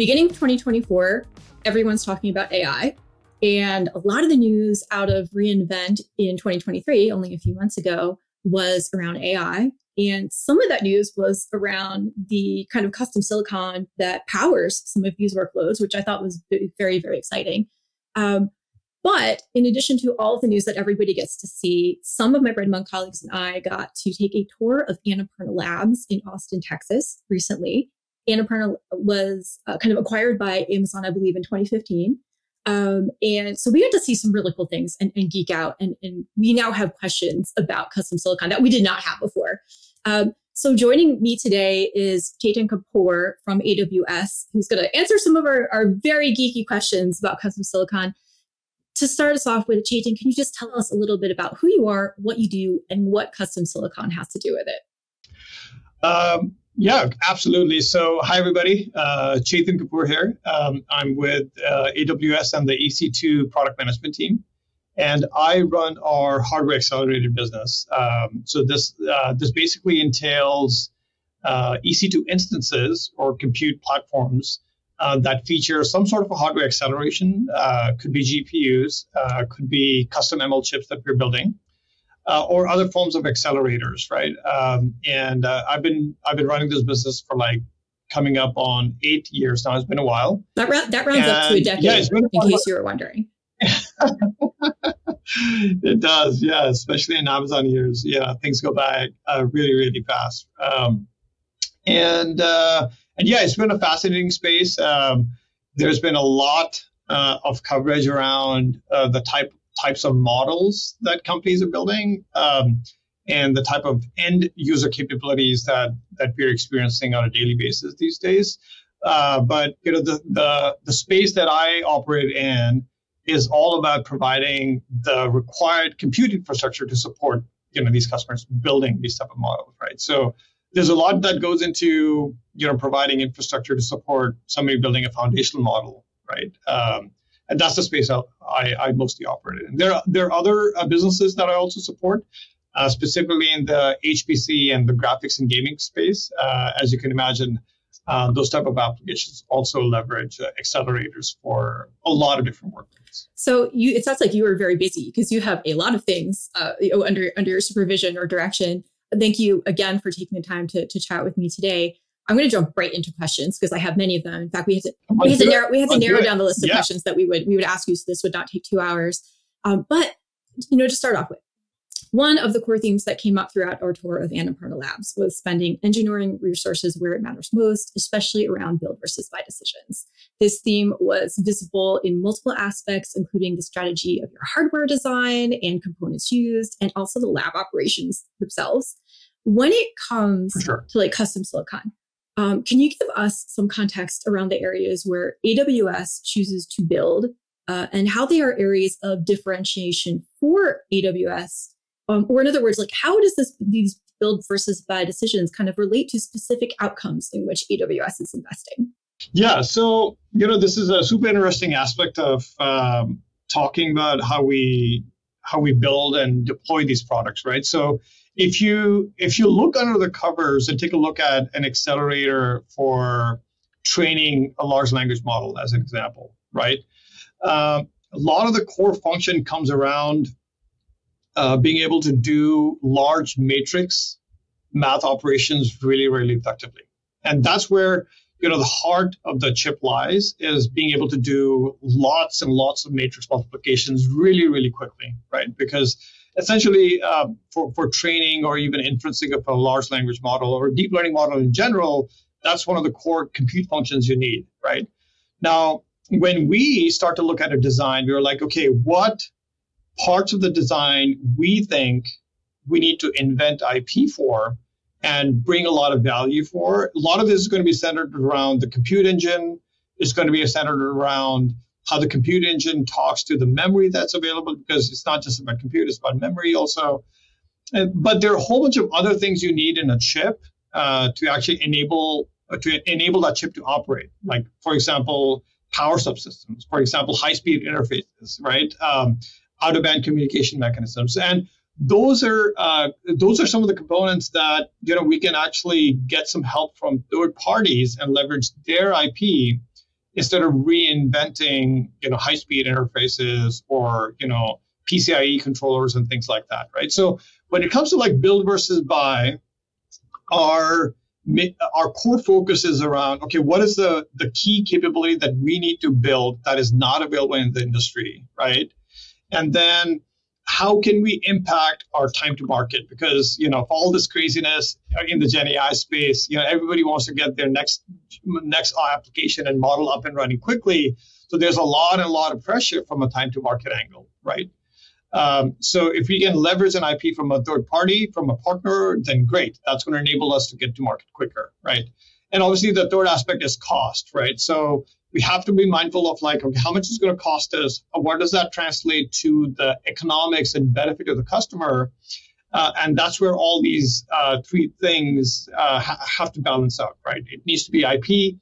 beginning of 2024, everyone's talking about AI. And a lot of the news out of reInvent in 2023, only a few months ago, was around AI. And some of that news was around the kind of custom silicon that powers some of these workloads, which I thought was very, very exciting. Um, but in addition to all of the news that everybody gets to see, some of my RedMonk colleagues and I got to take a tour of Annapurna Labs in Austin, Texas recently. Annapurna was uh, kind of acquired by Amazon, I believe, in 2015. Um, and so we got to see some really cool things and, and geek out. And, and, we now have questions about custom silicon that we did not have before. Um, so joining me today is Chetan Kapoor from AWS, who's going to answer some of our, our very geeky questions about custom silicon. To start us off with, Chetan, can you just tell us a little bit about who you are, what you do, and what custom silicon has to do with it? Um, yeah, absolutely. So, hi, everybody. Uh, Chetan Kapoor here. Um, I'm with uh, AWS and the EC2 product management team. And I run our hardware accelerated business. Um, so, this, uh, this basically entails uh, EC2 instances or compute platforms uh, that feature some sort of a hardware acceleration. Uh, could be GPUs, could be custom ML chips that we're building uh, or other forms of accelerators, right? Um, and uh, I've been I've been running this business for like coming up on eight years now. It's been a while. That ra- that rounds and, up to a decade. Yeah, in case you were wondering. it does, yeah. Especially in Amazon years, yeah, things go by uh, really, really fast. Um, and uh, and yeah, it's been a fascinating space. Um, there's been a lot uh, of coverage around uh, the type types of models that companies are building um, and the type of end user capabilities that that we're experiencing on a daily basis these days. Uh, but you know the, the the space that I operate in is all about providing the required compute infrastructure to support you know these customers building these type of models, right? So there's a lot that goes into you know providing infrastructure to support somebody building a foundational model, right? Um, and that's the space I, I, mostly operate in. There are, there are other uh, businesses that I also support, uh, specifically in the HPC and the graphics and gaming space. Uh, as you can imagine, uh, those type of applications also leverage uh, accelerators for a lot of different workloads. So you, it sounds like you are very busy because you have a lot of things uh, under under your supervision or direction. Thank you again for taking the time to, to chat with me today. I'm going to jump right into questions because I have many of them. In fact, we had to we had to narrow we had to narrow down the list of yeah. questions that we would we would ask you. So this would not take two hours. Um, but you know, to start off with, one of the core themes that came up throughout our tour of Annapurna Labs was spending engineering resources where it matters most, especially around build versus buy decisions. This theme was visible in multiple aspects, including the strategy of your hardware design and components used, and also the lab operations themselves. When it comes sure. to like custom silicon, um, can you give us some context around the areas where AWS chooses to build uh, and how they are areas of differentiation for AWS? Um, or in other words, like how does this these build versus buy decisions kind of relate to specific outcomes in which AWS is investing? Yeah, so you know this is a super interesting aspect of um, talking about how we how we build and deploy these products, right? So if you if you look under the covers and take a look at an accelerator for training a large language model as an example right? Uh, a lot of the core function comes around uh, being able to do large matrix math operations really really effectively. And that's where you know the heart of the chip lies is being able to do lots and lots of matrix multiplications really really quickly right? Because essentially uh, for, for training or even inferencing of a large language model or deep learning model in general, that's one of the core compute functions you need, right? Now, when we start to look at a design, we were like, okay, what parts of the design we think we need to invent IP for and bring a lot of value for. A lot of this is going to be centered around the compute engine. It's going to be centered around how the compute engine talks to the memory that's available because it's not just about compute, it's about memory also. And, but there are a whole bunch of other things you need in a chip uh, to actually enable uh, to enable that chip to operate. Like, for example, power subsystems, for example, high-speed interfaces, right? Um, out-of-band communication mechanisms, and those are uh, those are some of the components that you know we can actually get some help from third parties and leverage their IP instead of reinventing, you know, high-speed interfaces or, you know, PCIe controllers and things like that, right? So when it comes to like build versus buy, our our core focus is around okay, what is the the key capability that we need to build that is not available in the industry, right? And then how can we impact our time to market? Because you know, all this craziness in the Gen AI space, you know, everybody wants to get their next next application and model up and running quickly. So there's a lot and a lot of pressure from a time to market angle, right? Um, so if we can leverage an IP from a third party, from a partner, then great. That's going to enable us to get to market quicker, right? And obviously, the third aspect is cost, right? So we have to be mindful of like, okay, how much is going to cost us? What does that translate to the economics and benefit of the customer? Uh, and that's where all these uh, three things uh, ha- have to balance out, right? It needs to be IP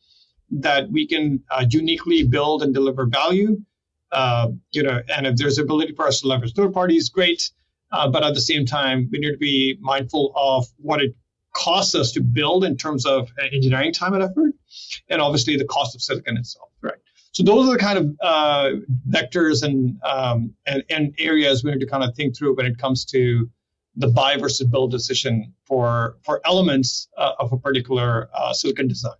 that we can uh, uniquely build and deliver value. Uh, you know, and if there's ability for us to leverage third parties, great. Uh, but at the same time, we need to be mindful of what it costs us to build in terms of engineering time and effort, and obviously the cost of silicon itself, right? So those are the kind of uh, vectors and, um, and and areas we need to kind of think through when it comes to the buy versus build decision for for elements uh, of a particular uh, silicon design.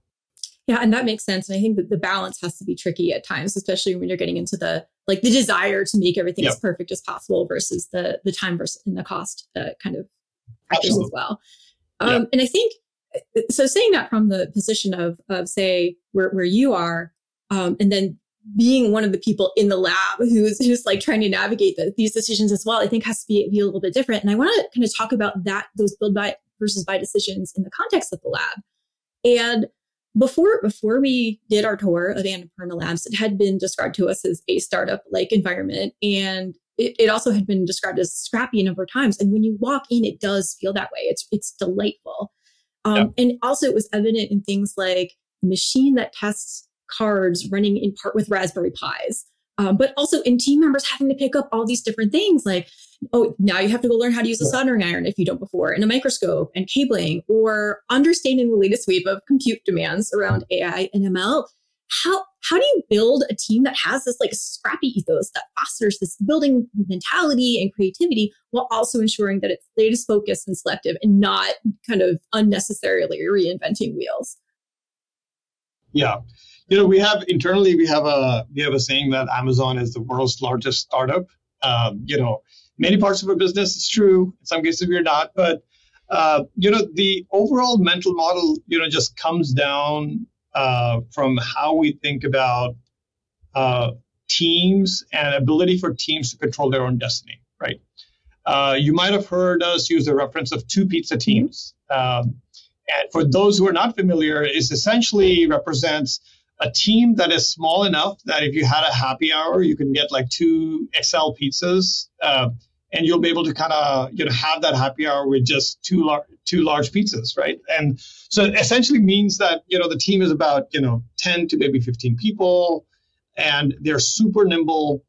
Yeah, and that makes sense. And I think that the balance has to be tricky at times, especially when you're getting into the like the desire to make everything yep. as perfect as possible versus the the time versus and the cost uh, kind of factors Absolutely. as well. Um, yep. And I think so. Saying that from the position of of say where where you are, um, and then being one of the people in the lab who's who's like trying to navigate the, these decisions as well, I think has to be, be a little bit different. And I want to kind of talk about that those build by versus buy decisions in the context of the lab. And before before we did our tour of Annapurna Labs, it had been described to us as a startup like environment, and it, it, also had been described as scrappy a number of times. And when you walk in, it does feel that way. It's it's delightful, um, yeah. and also it was evident in things like the machine that tests cards running in part with Raspberry Pis. Um, but also in team members having to pick up all these different things like oh now you have to go learn how to use a soldering iron if you don't before and a microscope and cabling or understanding the latest wave of compute demands around ai and ml how how do you build a team that has this like scrappy ethos that fosters this building mentality and creativity while also ensuring that it's latest focused and selective and not kind of unnecessarily reinventing wheels yeah you know, we have internally we have a we have a saying that Amazon is the world's largest startup. Um, you know, many parts of our business is true. In some cases we're not, but uh, you know, the overall mental model, you know, just comes down uh, from how we think about uh, teams and ability for teams to control their own destiny. Right. Uh, you might have heard us use the reference of two pizza teams. Um, and for those who are not familiar, it essentially represents a team that is small enough that if you had a happy hour, you can get like two XL pizzas, uh, and you'll be able to kind of you know have that happy hour with just two large two large pizzas, right? And so it essentially means that you know the team is about you know ten to maybe fifteen people, and they're super nimble.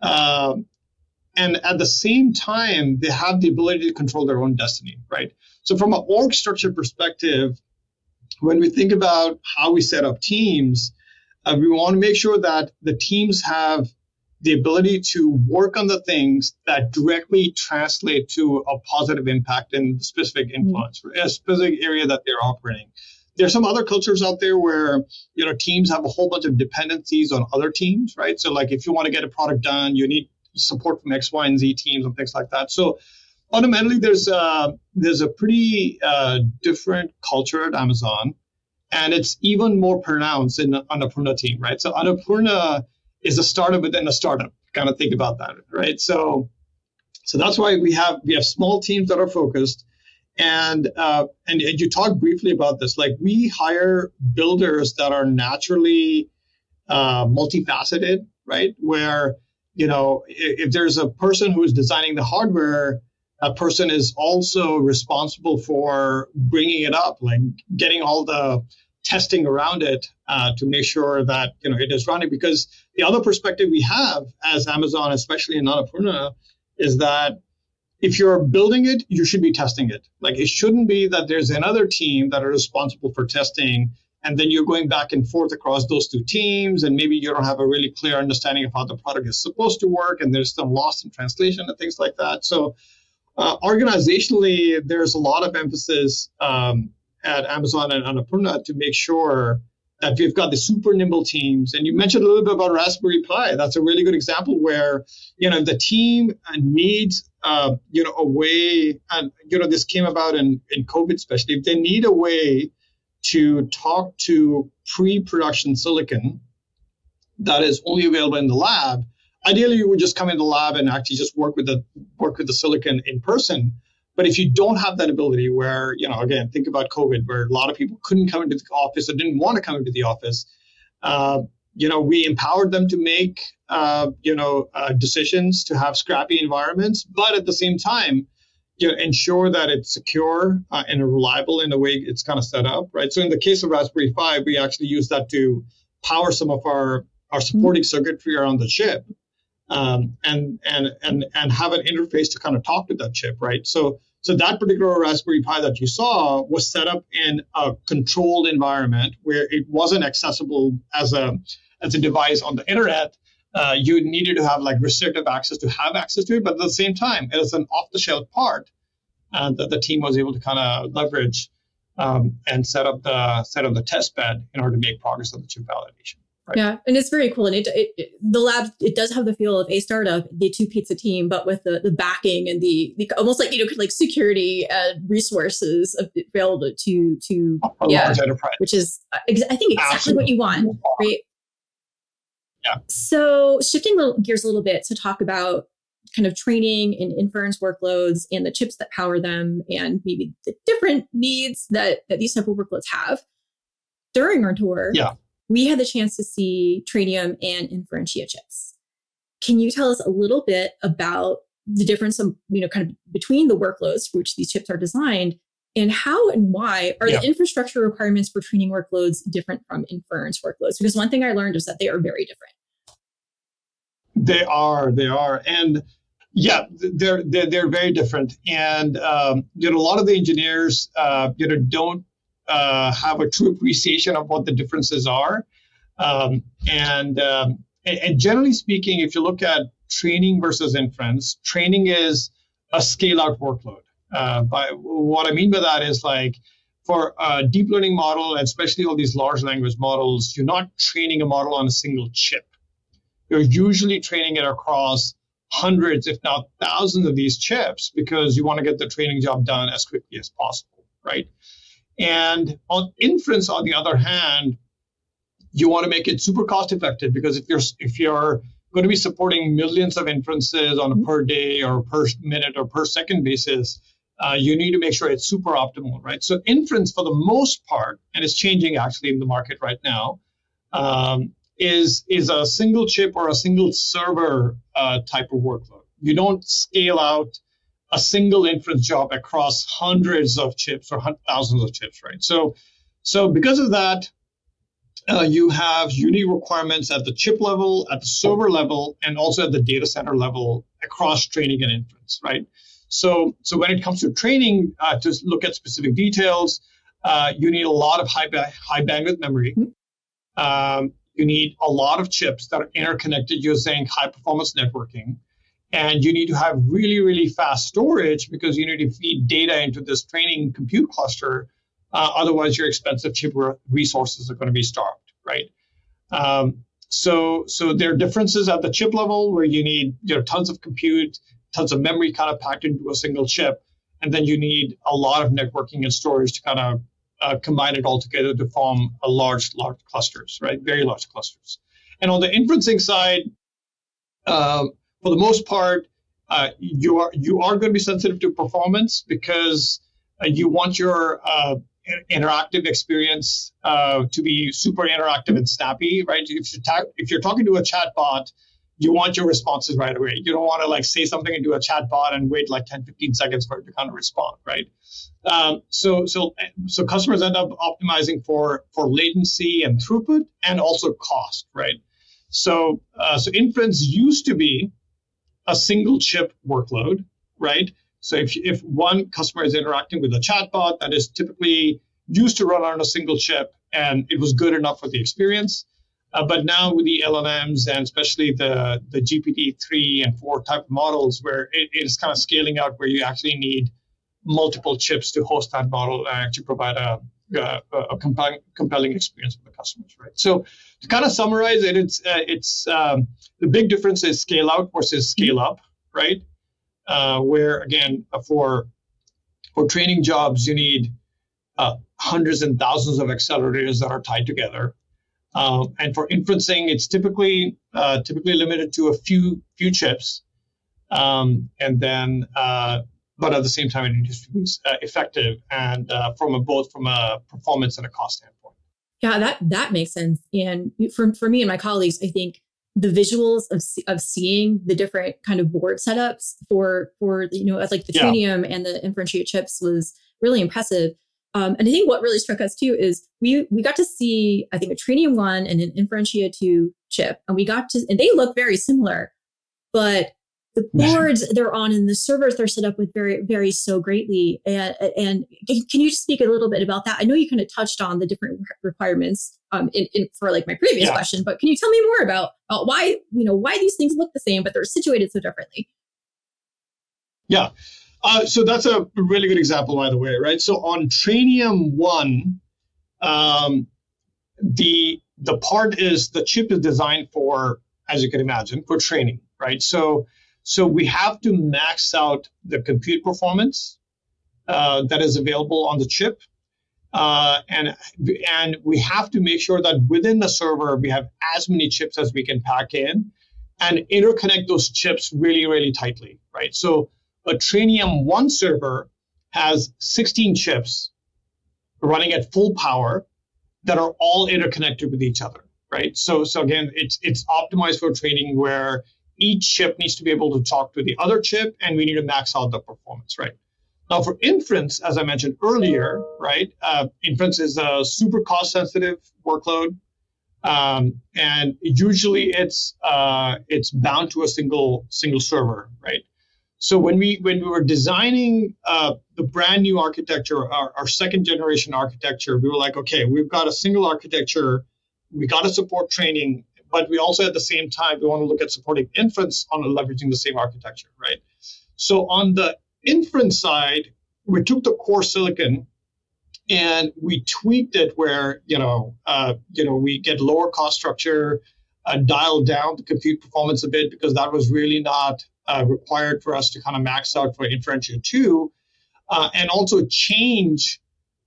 Uh, and at the same time, they have the ability to control their own destiny, right? So, from an org structure perspective, when we think about how we set up teams, uh, we want to make sure that the teams have the ability to work on the things that directly translate to a positive impact and specific mm-hmm. influence mm-hmm. a specific area that they're operating. There's some other cultures out there where you know teams have a whole bunch of dependencies on other teams, right? So like if you want to get a product done, you need support from X, Y, and Z teams and things like that. So fundamentally, there's a, there's a pretty uh, different culture at Amazon, and it's even more pronounced in the Annapurna team, right? So Annapurna is a startup within a startup. Kind of think about that, right? So, so that's why we have we have small teams that are focused, and uh, and, and you talked briefly about this. Like we hire builders that are naturally uh, multifaceted, right? Where you know if, if there's a person who is designing the hardware a person is also responsible for bringing it up, like getting all the testing around it uh, to make sure that you know it is running. Because the other perspective we have as Amazon, especially in Annapurna, is that if you're building it, you should be testing it. Like it shouldn't be that there's another team that are responsible for testing and then you're going back and forth across those two teams and maybe you don't have a really clear understanding of how the product is supposed to work and there's some loss in translation and things like that so uh, organizationally there's a lot of emphasis um, at amazon and annapurna to make sure that we've got the super nimble teams and you mentioned a little bit about raspberry pi that's a really good example where you know the team needs uh, you know a way and you know this came about in in covid especially if they need a way to talk to pre-production silicon that is only available in the lab. Ideally, you would just come in the lab and actually just work with the work with the silicon in person. But if you don't have that ability, where you know, again, think about COVID, where a lot of people couldn't come into the office or didn't want to come into the office, uh, you know, we empowered them to make uh, you know uh, decisions to have scrappy environments, but at the same time, you know, ensure that it's secure uh, and reliable in the way it's kind of set up, right? So in the case of Raspberry Pi, we actually use that to power some of our our mm-hmm. supporting circuitry around the chip, um, and and and and have an interface to kind of talk to that chip, right? So so that particular Raspberry Pi that you saw was set up in a controlled environment where it wasn't accessible as a as a device on the internet, uh, you needed to have like restrictive access to have access to it, but at the same time, it is an off-the-shelf part uh, that the team was able to kind of leverage um, and set up the set up the test bed in order to make progress on the chip validation. Right. Yeah, and it's very cool. And it, it, it, the lab it does have the feel of a startup, the two pizza team, but with the, the backing and the, the almost like you know like security and resources available to to a yeah, enterprise. which is uh, I think exactly Absolutely. what you want, right? Yeah. So shifting gears a little bit to talk about kind of training and inference workloads and the chips that power them and maybe the different needs that, that these type of workloads have. During our tour, yeah. We had the chance to see Trainium and Inferentia chips. Can you tell us a little bit about the difference of, you know, kind of between the workloads for which these chips are designed and how and why are yeah. the infrastructure requirements for training workloads different from inference workloads? Because one thing I learned is that they are very different. They are, they are, and yeah, they're they're, they're very different. And um, you know, a lot of the engineers, uh, you know, don't uh, have a true appreciation of what the differences are. Um, and, um, and and generally speaking, if you look at training versus inference, training is a scale out workload. Uh, by what I mean by that is like for a deep learning model, especially all these large language models, you're not training a model on a single chip you're usually training it across hundreds, if not thousands of these chips because you want to get the training job done as quickly as possible, right? And on inference, on the other hand, you want to make it super cost effective because if you're if you're going to be supporting millions of inferences on a per day or per minute or per second basis, uh, you need to make sure it's super optimal, right? So inference, for the most part, and it's changing actually in the market right now, um, is is a single chip or a single server uh, type of workload. You don't scale out a single inference job across hundreds of chips or thousands of chips, right? So, so because of that, uh, you have unique requirements at the chip level, at the server level, and also at the data center level across training and inference, right? So, so when it comes to training, uh, to look at specific details, uh, you need a lot of high ba- high bandwidth memory. Mm-hmm. Um, you need a lot of chips that are interconnected using high performance networking. And you need to have really, really fast storage because you need to feed data into this training compute cluster. Uh, otherwise, your expensive chip resources are going to be starved, right? Um, so, so there are differences at the chip level where you need you know, tons of compute, tons of memory kind of packed into a single chip. And then you need a lot of networking and storage to kind of uh, combine it all together to form a large, large clusters, right? Very large clusters. And on the inferencing side, uh, for the most part, uh, you are you are going to be sensitive to performance because uh, you want your uh, interactive experience uh, to be super interactive and snappy, right? If you're, ta- if you're talking to a chatbot, you want your responses right away. You don't want to like say something into a chatbot and wait like 10, 15 seconds for it to kind of respond, right? Um, so, so, so customers end up optimizing for for latency and throughput and also cost, right? So, uh, so inference used to be a single chip workload, right? So if if one customer is interacting with a chatbot that is typically used to run on a single chip, and it was good enough for the experience. Uh, but now with the LLMs and especially the, the GPT 3 and 4 type models, where it, it is kind of scaling out where you actually need multiple chips to host that model and actually provide a, a, a compelling, compelling experience for the customers, right? So to kind of summarize it, it's, uh, it's um, the big difference is scale out versus scale up, right? Uh, where again, for for training jobs, you need uh, hundreds and thousands of accelerators that are tied together. Um, and for inferencing, it's typically uh, typically limited to a few few chips, um, and then uh, but at the same time, it needs to be uh, effective and uh, from a, both from a performance and a cost standpoint. Yeah, that that makes sense. And for for me and my colleagues, I think the visuals of of seeing the different kind of board setups for for you know like the yeah. Trainium and the Inferentia chips was really impressive. Um, and I think what really struck us too is we we got to see I think a Trainium one and an Inferentia two chip, and we got to and they look very similar, but the boards they're on and the servers they're set up with very vary so greatly. And and can you just speak a little bit about that? I know you kind of touched on the different requirements um, in, in for like my previous yeah. question, but can you tell me more about, about why you know why these things look the same but they're situated so differently? Yeah. Uh, so that's a really good example, by the way, right? So on Trainium one, um, the the part is the chip is designed for, as you can imagine, for training, right? So so we have to max out the compute performance uh, that is available on the chip, uh, and and we have to make sure that within the server we have as many chips as we can pack in, and interconnect those chips really really tightly, right? So a Trainium 1 server has 16 chips running at full power that are all interconnected with each other, right? So, so again, it's it's optimized for training where each chip needs to be able to talk to the other chip, and we need to max out the performance, right? Now, for inference, as I mentioned earlier, right, uh, inference is a super cost-sensitive workload, um, and usually it's uh, it's bound to a single single server, right? So when we when we were designing uh, the brand new architecture, our, our second generation architecture, we were like, okay, we've got a single architecture, we got to support training, but we also at the same time we want to look at supporting inference on leveraging the same architecture, right? So on the inference side, we took the core silicon and we tweaked it where you know uh, you know we get lower cost structure, uh, dial down the compute performance a bit because that was really not uh, required for us to kind of max out for Inferentia 2, uh, and also change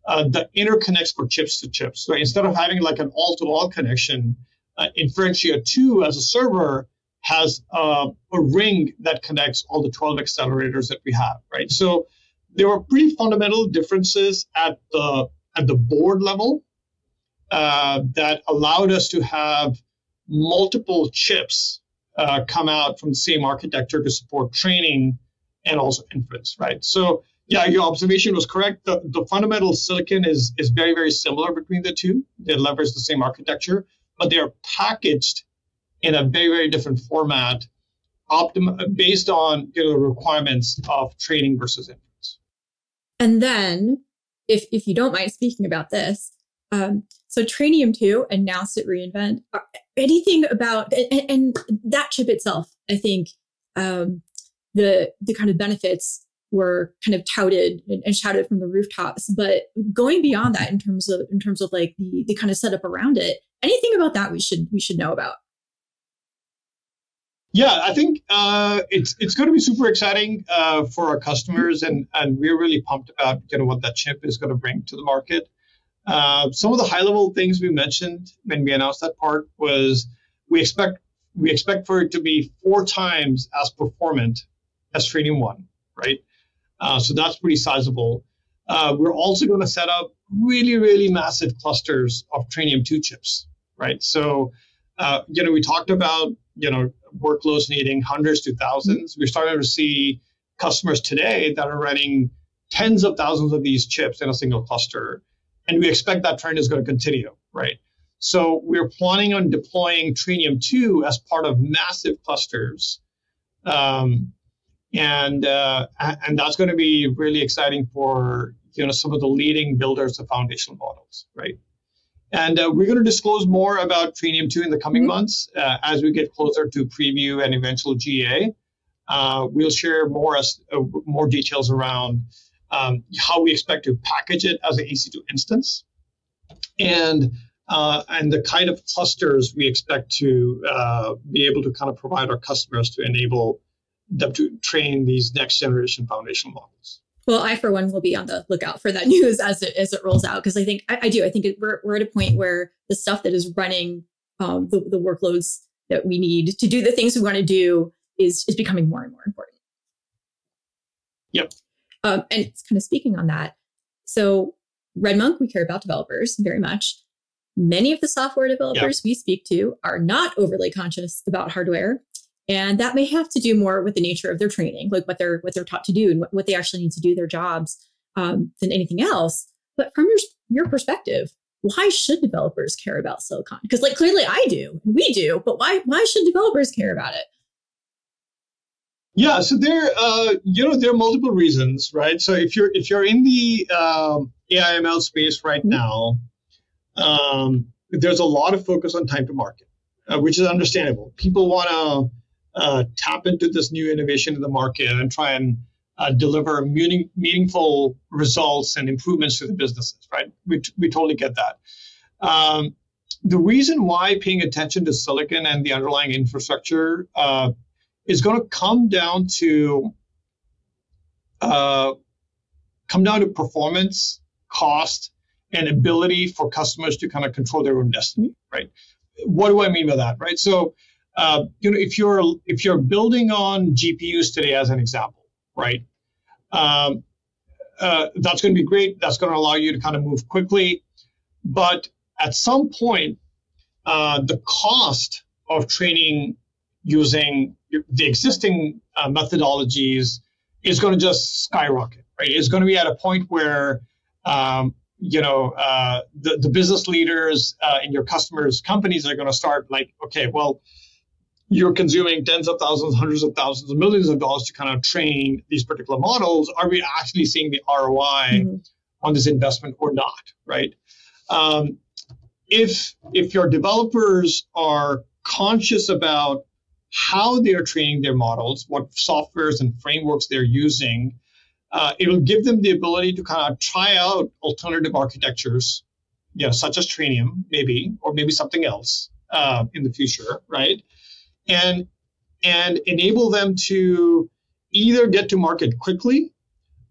uh, the interconnects for chips to chips. So instead of having like an all-to-all connection, uh, Inferentia 2 as a server has uh, a ring that connects all the 12 accelerators that we have, right? So there were pretty fundamental differences at the at the board level uh, that allowed us to have multiple chips uh, come out from the same architecture to support training and also inference, right? So yeah, your observation was correct. The, the fundamental silicon is is very very similar between the two. They leverage the same architecture, but they are packaged in a very very different format, optim- based on you know, the requirements of training versus inference. And then, if if you don't mind speaking about this, um, so Trainium 2 and announced at reInvent. Anything about and, and, that chip itself, I think um, the the kind of benefits were kind of touted and, and, shouted from the rooftops. But going beyond that, in terms of in terms of like the the kind of setup around it, anything about that we should we should know about. Yeah, I think uh, it's it's going to be super exciting uh, for our customers, and and we're really pumped about you know what that chip is going to bring to the market. Uh, some of the high level things we mentioned when we announced that part was we expect we expect for it to be four times as performant as Trainium One, right? Uh, so that's pretty sizable. Uh, we're also going to set up really really massive clusters of Trainium Two chips, right? So uh, you know we talked about you know workloads needing hundreds to 1000s We're starting to see customers today that are running tens of thousands of these chips in a single cluster and we expect that trend is going to continue, right? So we're planning on deploying Trainium 2 as part of massive clusters. Um, and uh, and that's going to be really exciting for you know some of the leading builders of foundational models, right? And uh, we're going to disclose more about Trainium 2 in the coming mm-hmm. months uh, as we get closer to preview and eventual GA. Uh, we'll share more as, uh, more details around um, how we expect to package it as an EC2 instance, and uh, and the kind of clusters we expect to uh, be able to kind of provide our customers to enable them to train these next generation foundational models. Well, I for one will be on the lookout for that news as it as it rolls out because I think I, I, do. I think it, we're we're at a point where the stuff that is running um, the the workloads that we need to do the things we want to do is is becoming more and more important. Yep. Um, and it's kind of speaking on that. So RedMonk, we care about developers very much. Many of the software developers yep. we speak to are not overly conscious about hardware and that may have to do more with the nature of their training like what they're what they're taught to do and what, what they actually need to do their jobs um, than anything else. But from your your perspective why should developers care about silicon? Because like clearly i do we do but why why should developers care about it? Yeah so there uh, you know there are multiple reasons right? So if you're if you're in the um, aiml space right mm-hmm. now um, there's a lot of focus on time to market uh, which is understandable. People want to uh, tap into this new innovation in the market and try and uh, deliver meaning, meaningful results and improvements to the businesses, right? We, we totally get that. Um, the reason why paying attention to silicon and the underlying infrastructure uh, is going to come down to uh, come down to performance, cost, and ability for customers to kind of control their own destiny, right? What do I mean by that, right? So uh, you know, if you're if you're building on GPUs today, as an example, right? Um, uh, that's going to be great. That's going to allow you to kind of move quickly, but at some point, uh, the cost of training using the existing uh, methodologies is going to just skyrocket. Right? It's going to be at a point where um, you know uh, the the business leaders uh, in your customers' companies are going to start like, okay, well you're consuming tens of thousands, hundreds of thousands, millions of dollars to kind of train these particular models. Are we actually seeing the ROI mm-hmm. on this investment or not? Right? Um, if if your developers are conscious about how they're training their models, what softwares and frameworks they're using, uh, it'll give them the ability to kind of try out alternative architectures, you know, such as Trainium, maybe, or maybe something else uh, in the future, right? And and enable them to either get to market quickly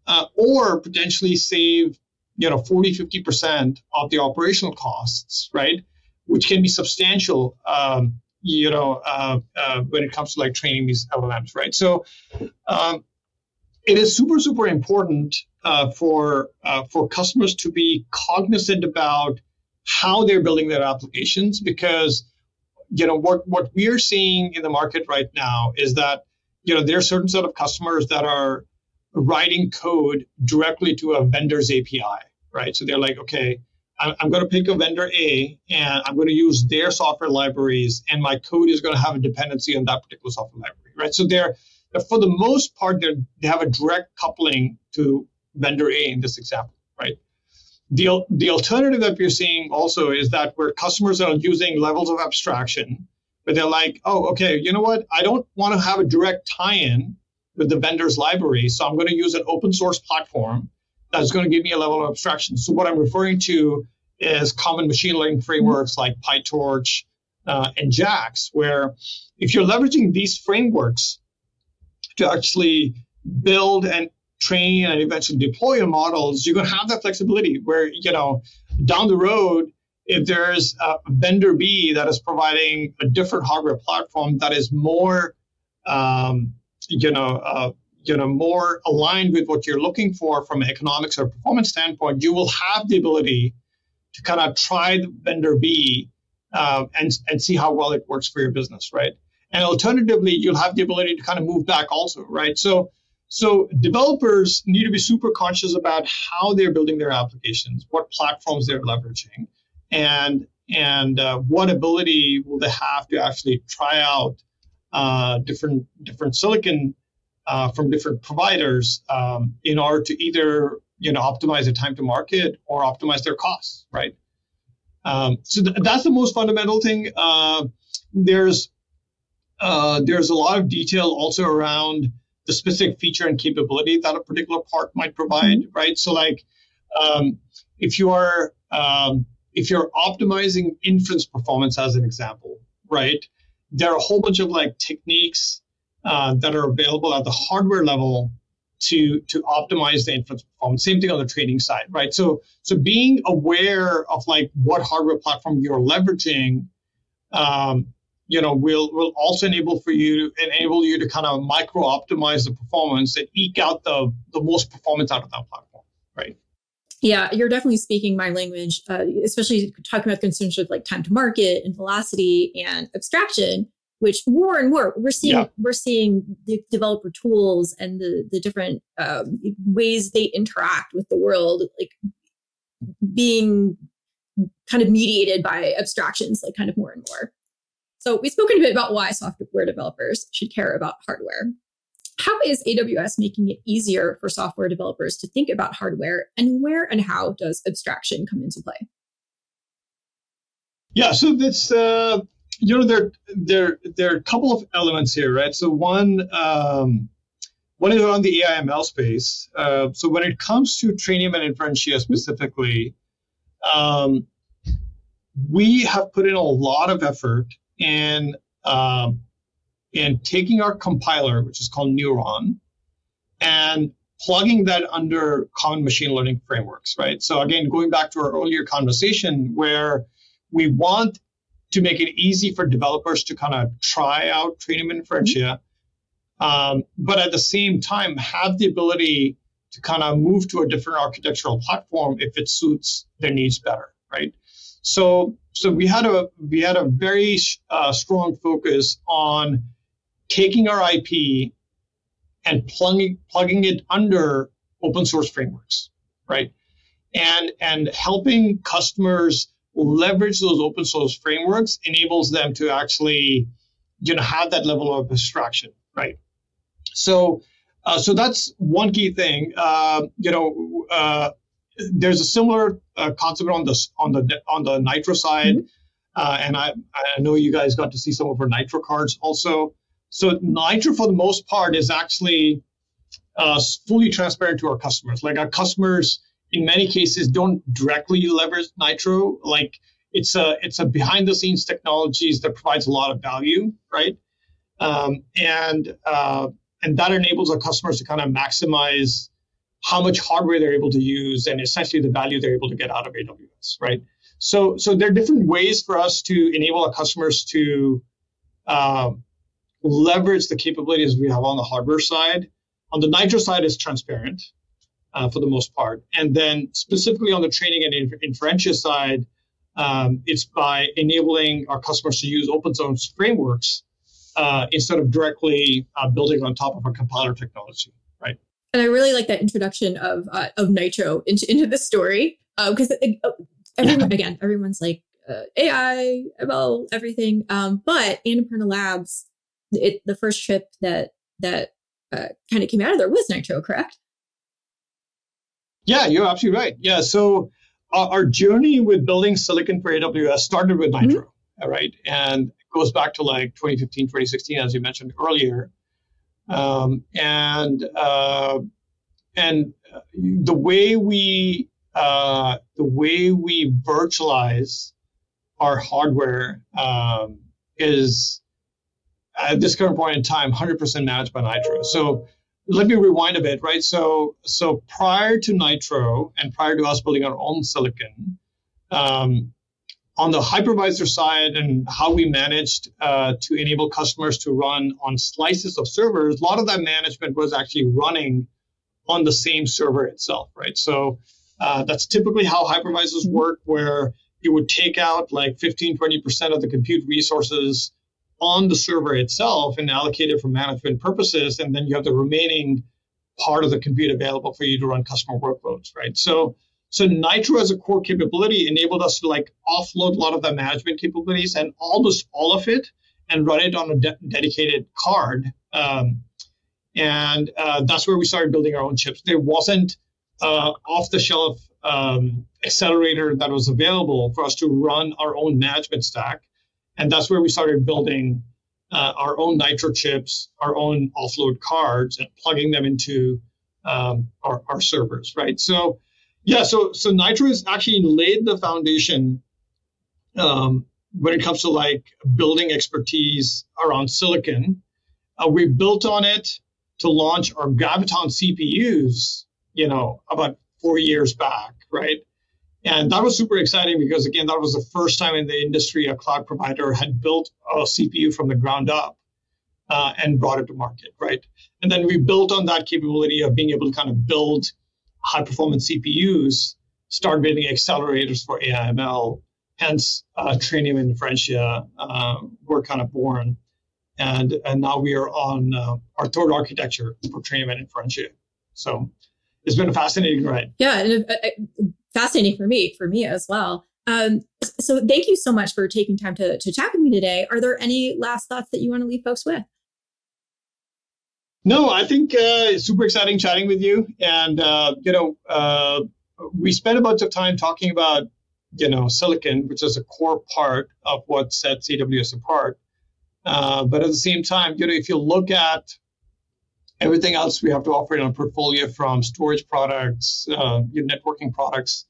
uh, or potentially save you know 40 50% of the operational costs right? Which can be substantial um, you know uh, uh, when it comes to like training these llms right? So um, it is super super important uh, for uh, for customers to be cognizant about how they're building their applications because you know what what we are seeing in the market right now is that you know there are certain set of customers that are writing code directly to a vendor's API, right? So they're like, okay, I'm, I'm going to pick a vendor A and I'm going to use their software libraries, and my code is going to have a dependency on that particular software library, right? So they're for the most part they they have a direct coupling to vendor A in this example, right? The, the alternative that we're seeing also is that where customers are using levels of abstraction, but they're like, oh, okay, you know what? I don't want to have a direct tie-in with the vendor's library, so I'm going to use an open source platform that's going to give me a level of abstraction. So what I'm referring to is common machine learning frameworks like PyTorch uh, and JAX, where if you're leveraging these frameworks to actually build and train and eventually deploy your models, you're going to have that flexibility where, you know, down the road, if there's a vendor B that is providing a different hardware platform that is more, um, you know, uh, you know, more aligned with what you're looking for from an economics or performance standpoint, you will have the ability to kind of try the vendor B uh, and and see how well it works for your business, right? And alternatively, you'll have the ability to kind of move back also, right? So so developers need to be super conscious about how they're building their applications, what platforms they're leveraging, and and uh, what ability will they have to actually try out uh, different different silicon uh, from different providers um, in order to either you know optimize the time to market or optimize their costs, right? Um, so th- that's the most fundamental thing. Uh, there's uh, there's a lot of detail also around the specific feature and capability that a particular part might provide, mm-hmm. right? So like um, if you are um, if you're optimizing inference performance as an example, right? There are a whole bunch of like techniques uh, that are available at the hardware level to to optimize the inference performance. Same thing on the training side, right? So so being aware of like what hardware platform you're leveraging, um, you know, will will also enable for you enable you to kind of micro optimize the performance and eke out the the most performance out of that platform, right? Yeah, you're definitely speaking my language, uh, especially talking about concerns with like time to market and velocity and abstraction which more and more we're seeing yeah. we're seeing the developer tools and the the different um, ways they interact with the world like being kind of mediated by abstractions like kind of more and more so we've spoken a bit about why software developers should care about hardware how is aws making it easier for software developers to think about hardware and where and how does abstraction come into play yeah so that's uh you know there there there are a couple of elements here, right? So one um, one is around the AIML space. Uh, so when it comes to Trainium and Inferentia specifically, um, we have put in a lot of effort in um, in taking our compiler, which is called Neuron, and plugging that under common machine learning frameworks, right? So again, going back to our earlier conversation where we want to make it easy for developers to kind of try out Trainium Inferentia, um, but at the same time have the ability to kind of move to a different architectural platform if it suits their needs better, right? So, so we had a we had a very uh, strong focus on taking our IP and plugging plugging it under open source frameworks, right? And and helping customers leverage those open source frameworks enables them to actually you know have that level of abstraction right so uh, so that's one key thing uh, you know uh, there's a similar uh, concept on the on the on the nitro side mm-hmm. Uh, and I, I know you guys got to see some of our nitro cards also so nitro for the most part is actually uh, fully transparent to our customers like our customers in many cases don't directly leverage Nitro. Like it's a it's a behind the scenes technologies that provides a lot of value, right? Um, and uh, and that enables our customers to kind of maximize how much hardware they're able to use and essentially the value they're able to get out of AWS, right? So so there are different ways for us to enable our customers to uh, leverage the capabilities we have on the hardware side. On the Nitro side, is transparent uh, for the most part. And then specifically on the training and infer- Inferentia side, um, it's by enabling our customers to use open source frameworks uh, instead of directly uh, building on top of a compiler technology, right? And I really like that introduction of uh, of Nitro into into the story because uh, uh, everyone again everyone's like AI, ML, everything. Um, but Annapurna Labs, it, the first chip that that kind of came out of there was Nitro, correct? Yeah, you're absolutely right. Yeah, so our, our journey with building silicon for AWS started with mm-hmm. Nitro, mm-hmm. right? And it goes back to like 2015, 2016, as you mentioned earlier. Um, and uh, and the way we uh, the way we virtualize our hardware um, is at this current point in time 100% managed by Nitro. So let me rewind a bit, right? So, so prior to Nitro and prior to us building our own silicon, um, on the hypervisor side and how we managed uh, to enable customers to run on slices of servers, a lot of that management was actually running on the same server itself, right? So uh, that's typically how hypervisors mm-hmm. work, where you would take out like 15, 20% of the compute resources on the server itself and allocate it for management purposes. And then you have the remaining part of the compute available for you to run customer workloads, right? So, so Nitro as a core capability enabled us to like offload a lot of the management capabilities and almost all of it and run it on a de- dedicated card. Um, and uh, that's where we started building our own chips. There wasn't uh, off the shelf um, accelerator that was available for us to run our own management stack. And that's where we started building uh, our own Nitro chips, our own offload cards, and plugging them into um, our, our servers, right? So, yeah, so so Nitro has actually laid the foundation um, when it comes to like building expertise around silicon. Uh, we built on it to launch our Graviton CPUs, you know, about four years back, right? And that was super exciting because, again, that was the first time in the industry a cloud provider had built a CPU from the ground up uh, and brought it to market, right? And then we built on that capability of being able to kind of build high performance CPUs, start building accelerators for AI/ML. Hence, uh, Trainium and Inferentia uh, were kind of born, and and now we are on uh, our third architecture for Trainium and Inferentia. So it's been a fascinating ride. Yeah, and uh, uh, fascinating for me, for me as well. Um, so thank you so much for taking time to, to chat with me today. Are there any last thoughts that you want to leave folks with? No, I think uh, it's super exciting chatting with you. And, uh, you know, uh, we spent a bunch of time talking about, you know, silicon, which is a core part of what sets AWS apart. Uh, but at the same time, you know, if you look at everything else we have to offer in our portfolio from storage products, uh, networking products,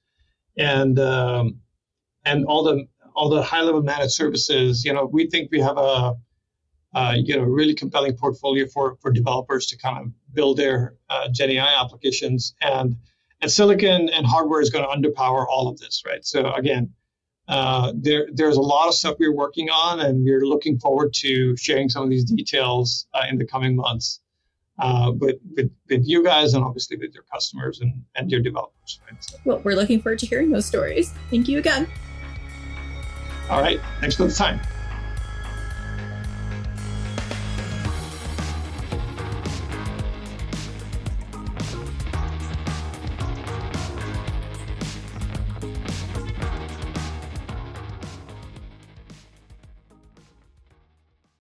and um, and all the all the high level managed services. You know, we think we have a, a you know really compelling portfolio for for developers to kind of build their uh, Gen AI applications, and and silicon and hardware is going to underpower all of this, right? So again. Uh, there, there's a lot of stuff we're working on, and we're looking forward to sharing some of these details uh, in the coming months uh, with, with, with you guys and obviously with your customers and, and your developers. Right? So. Well, we're looking forward to hearing those stories. Thank you again. All right. Thanks for the time.